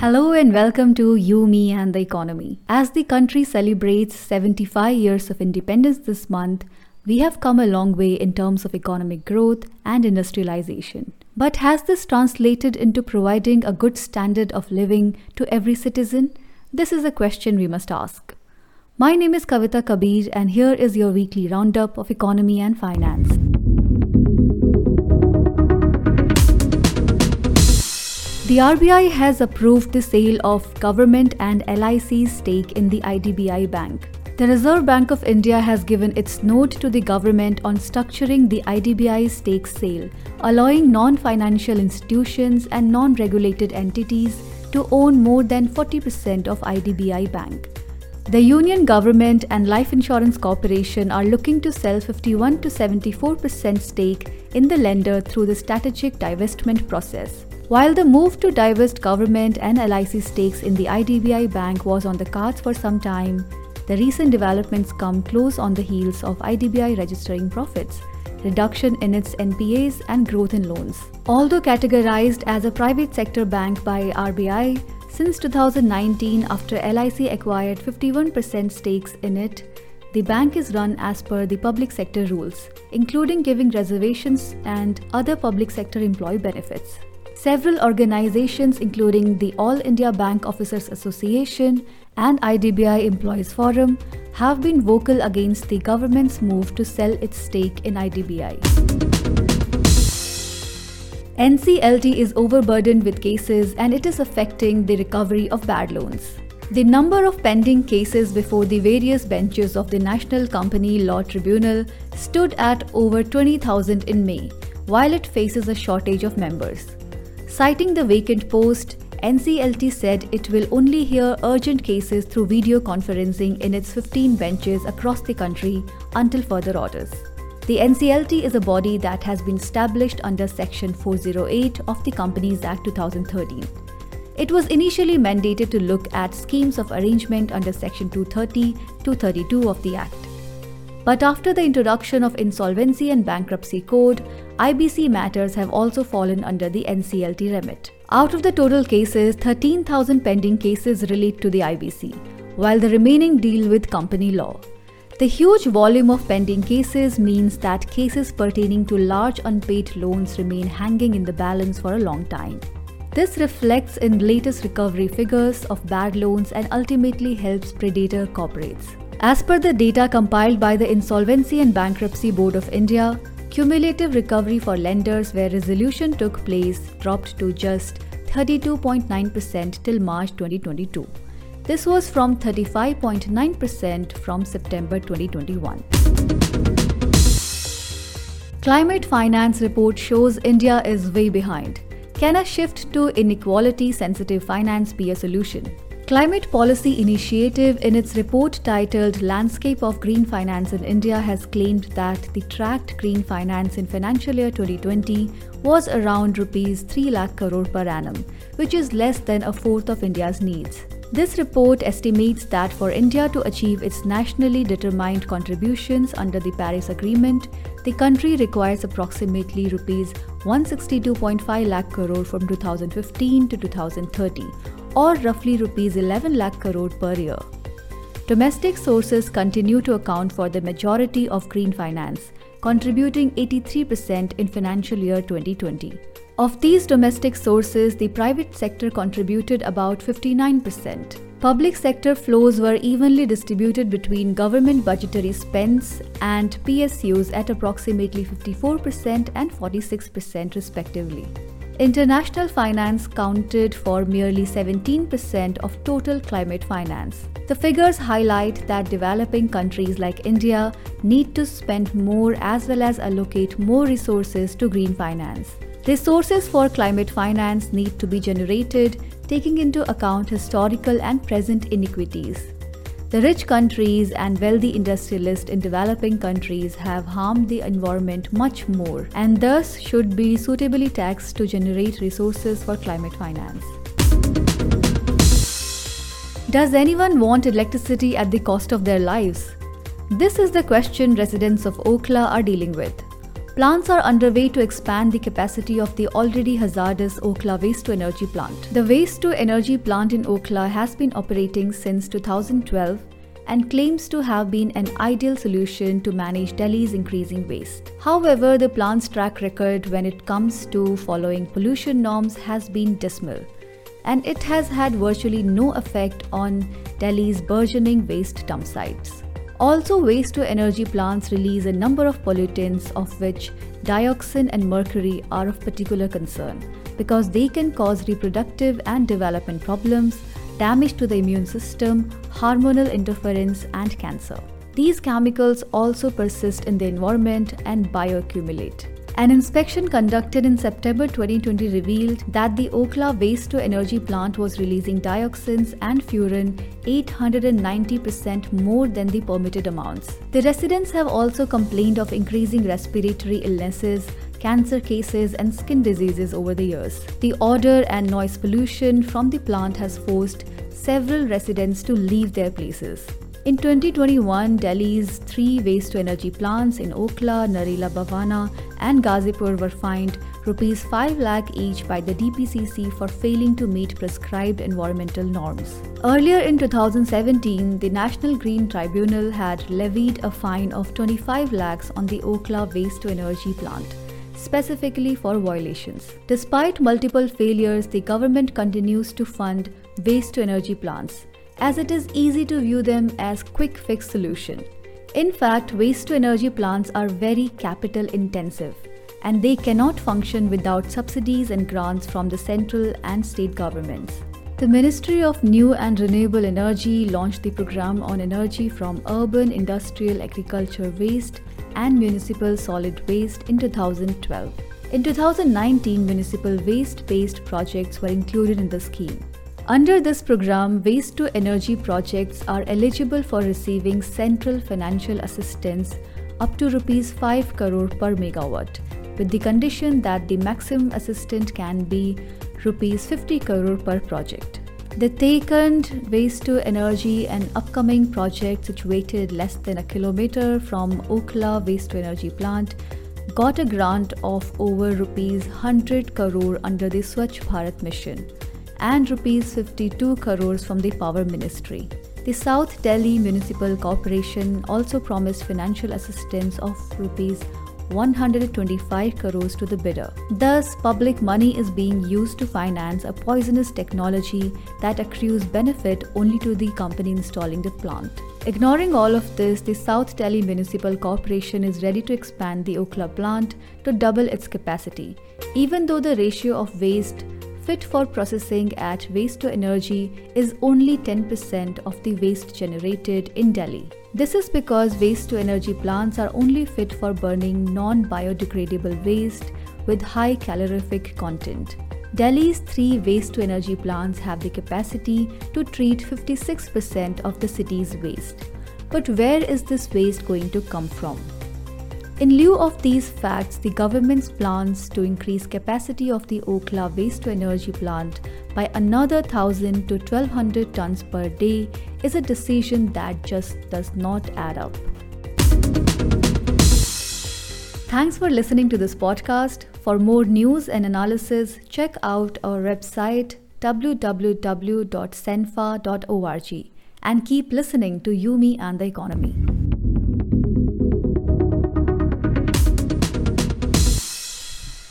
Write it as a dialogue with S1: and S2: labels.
S1: Hello and welcome to You, Me, and the Economy. As the country celebrates 75 years of independence this month, we have come a long way in terms of economic growth and industrialization. But has this translated into providing a good standard of living to every citizen? This is a question we must ask. My name is Kavita Kabir, and here is your weekly roundup of economy and finance. The RBI has approved the sale of government and LIC's stake in the IDBI Bank. The Reserve Bank of India has given its note to the government on structuring the IDBI stake sale, allowing non financial institutions and non regulated entities to own more than 40% of IDBI Bank. The Union Government and Life Insurance Corporation are looking to sell 51 to 74% stake in the lender through the strategic divestment process. While the move to divest government and LIC stakes in the IDBI Bank was on the cards for some time, the recent developments come close on the heels of IDBI registering profits, reduction in its NPAs, and growth in loans. Although categorized as a private sector bank by RBI, since 2019, after LIC acquired 51% stakes in it, the bank is run as per the public sector rules, including giving reservations and other public sector employee benefits. Several organizations, including the All India Bank Officers Association and IDBI Employees Forum, have been vocal against the government's move to sell its stake in IDBI. NCLT is overburdened with cases and it is affecting the recovery of bad loans. The number of pending cases before the various benches of the National Company Law Tribunal stood at over 20,000 in May, while it faces a shortage of members. Citing the vacant post, NCLT said it will only hear urgent cases through video conferencing in its 15 benches across the country until further orders. The NCLT is a body that has been established under Section 408 of the Companies Act 2013. It was initially mandated to look at schemes of arrangement under Section 230 232 of the Act. But after the introduction of Insolvency and Bankruptcy Code, IBC matters have also fallen under the NCLT remit. Out of the total cases, 13,000 pending cases relate to the IBC, while the remaining deal with company law. The huge volume of pending cases means that cases pertaining to large unpaid loans remain hanging in the balance for a long time. This reflects in latest recovery figures of bad loans and ultimately helps predator corporates. As per the data compiled by the Insolvency and Bankruptcy Board of India, cumulative recovery for lenders where resolution took place dropped to just 32.9% till March 2022. This was from 35.9% from September 2021. Climate finance report shows India is way behind. Can a shift to inequality sensitive finance be a solution? Climate Policy Initiative, in its report titled Landscape of Green Finance in India, has claimed that the tracked green finance in financial year 2020 was around rupees 3 lakh crore per annum, which is less than a fourth of India's needs. This report estimates that for India to achieve its nationally determined contributions under the Paris Agreement, the country requires approximately rupees 162.5 lakh crore from 2015 to 2030 or roughly rupees 11 lakh crore per year. Domestic sources continue to account for the majority of green finance, contributing 83% in financial year 2020. Of these domestic sources, the private sector contributed about 59%. Public sector flows were evenly distributed between government budgetary spends and PSUs at approximately 54% and 46% respectively. International finance counted for merely 17% of total climate finance. The figures highlight that developing countries like India need to spend more as well as allocate more resources to green finance. Resources for climate finance need to be generated taking into account historical and present inequities. The rich countries and wealthy industrialists in developing countries have harmed the environment much more and thus should be suitably taxed to generate resources for climate finance. Does anyone want electricity at the cost of their lives? This is the question residents of Okhla are dealing with. Plans are underway to expand the capacity of the already hazardous Okhla waste to energy plant. The waste to energy plant in Okhla has been operating since 2012 and claims to have been an ideal solution to manage Delhi's increasing waste. However, the plant's track record when it comes to following pollution norms has been dismal, and it has had virtually no effect on Delhi's burgeoning waste dump sites. Also, waste to energy plants release a number of pollutants, of which dioxin and mercury are of particular concern because they can cause reproductive and development problems, damage to the immune system, hormonal interference, and cancer. These chemicals also persist in the environment and bioaccumulate. An inspection conducted in September 2020 revealed that the Okhla waste to energy plant was releasing dioxins and furan 890% more than the permitted amounts. The residents have also complained of increasing respiratory illnesses, cancer cases, and skin diseases over the years. The odor and noise pollution from the plant has forced several residents to leave their places. In 2021, Delhi's three waste to energy plants in Okhla, Narela Bawana, and Ghazipur were fined rupees 5 lakh each by the DPCC for failing to meet prescribed environmental norms. Earlier in 2017, the National Green Tribunal had levied a fine of 25 lakhs on the Okhla waste to energy plant specifically for violations. Despite multiple failures, the government continues to fund waste to energy plants as it is easy to view them as quick fix solution. In fact, waste to energy plants are very capital intensive and they cannot function without subsidies and grants from the central and state governments. The Ministry of New and Renewable Energy launched the program on energy from urban industrial agriculture waste and municipal solid waste in 2012. In 2019, municipal waste based projects were included in the scheme. Under this program, waste to energy projects are eligible for receiving central financial assistance up to rupees 5 crore per megawatt with the condition that the maximum assistance can be rupees 50 crore per project. The Tehkhand waste to energy and upcoming project situated less than a kilometer from Okhla waste to energy plant got a grant of over rupees 100 crore under the Swachh Bharat mission and rupees 52 crores from the Power Ministry. The South Delhi Municipal Corporation also promised financial assistance of rupees 125 crores to the bidder. Thus, public money is being used to finance a poisonous technology that accrues benefit only to the company installing the plant. Ignoring all of this, the South Delhi Municipal Corporation is ready to expand the Okhla plant to double its capacity, even though the ratio of waste fit for processing at waste to energy is only 10% of the waste generated in Delhi. This is because waste to energy plants are only fit for burning non biodegradable waste with high calorific content. Delhi's three waste to energy plants have the capacity to treat 56% of the city's waste. But where is this waste going to come from? In lieu of these facts, the government's plans to increase capacity of the Okhla waste to energy plant by another 1000 to 1200 tons per day is a decision that just does not add up. Thanks for listening to this podcast. For more news and analysis, check out our website www.cenfa.org and keep listening to You, Me, and the economy.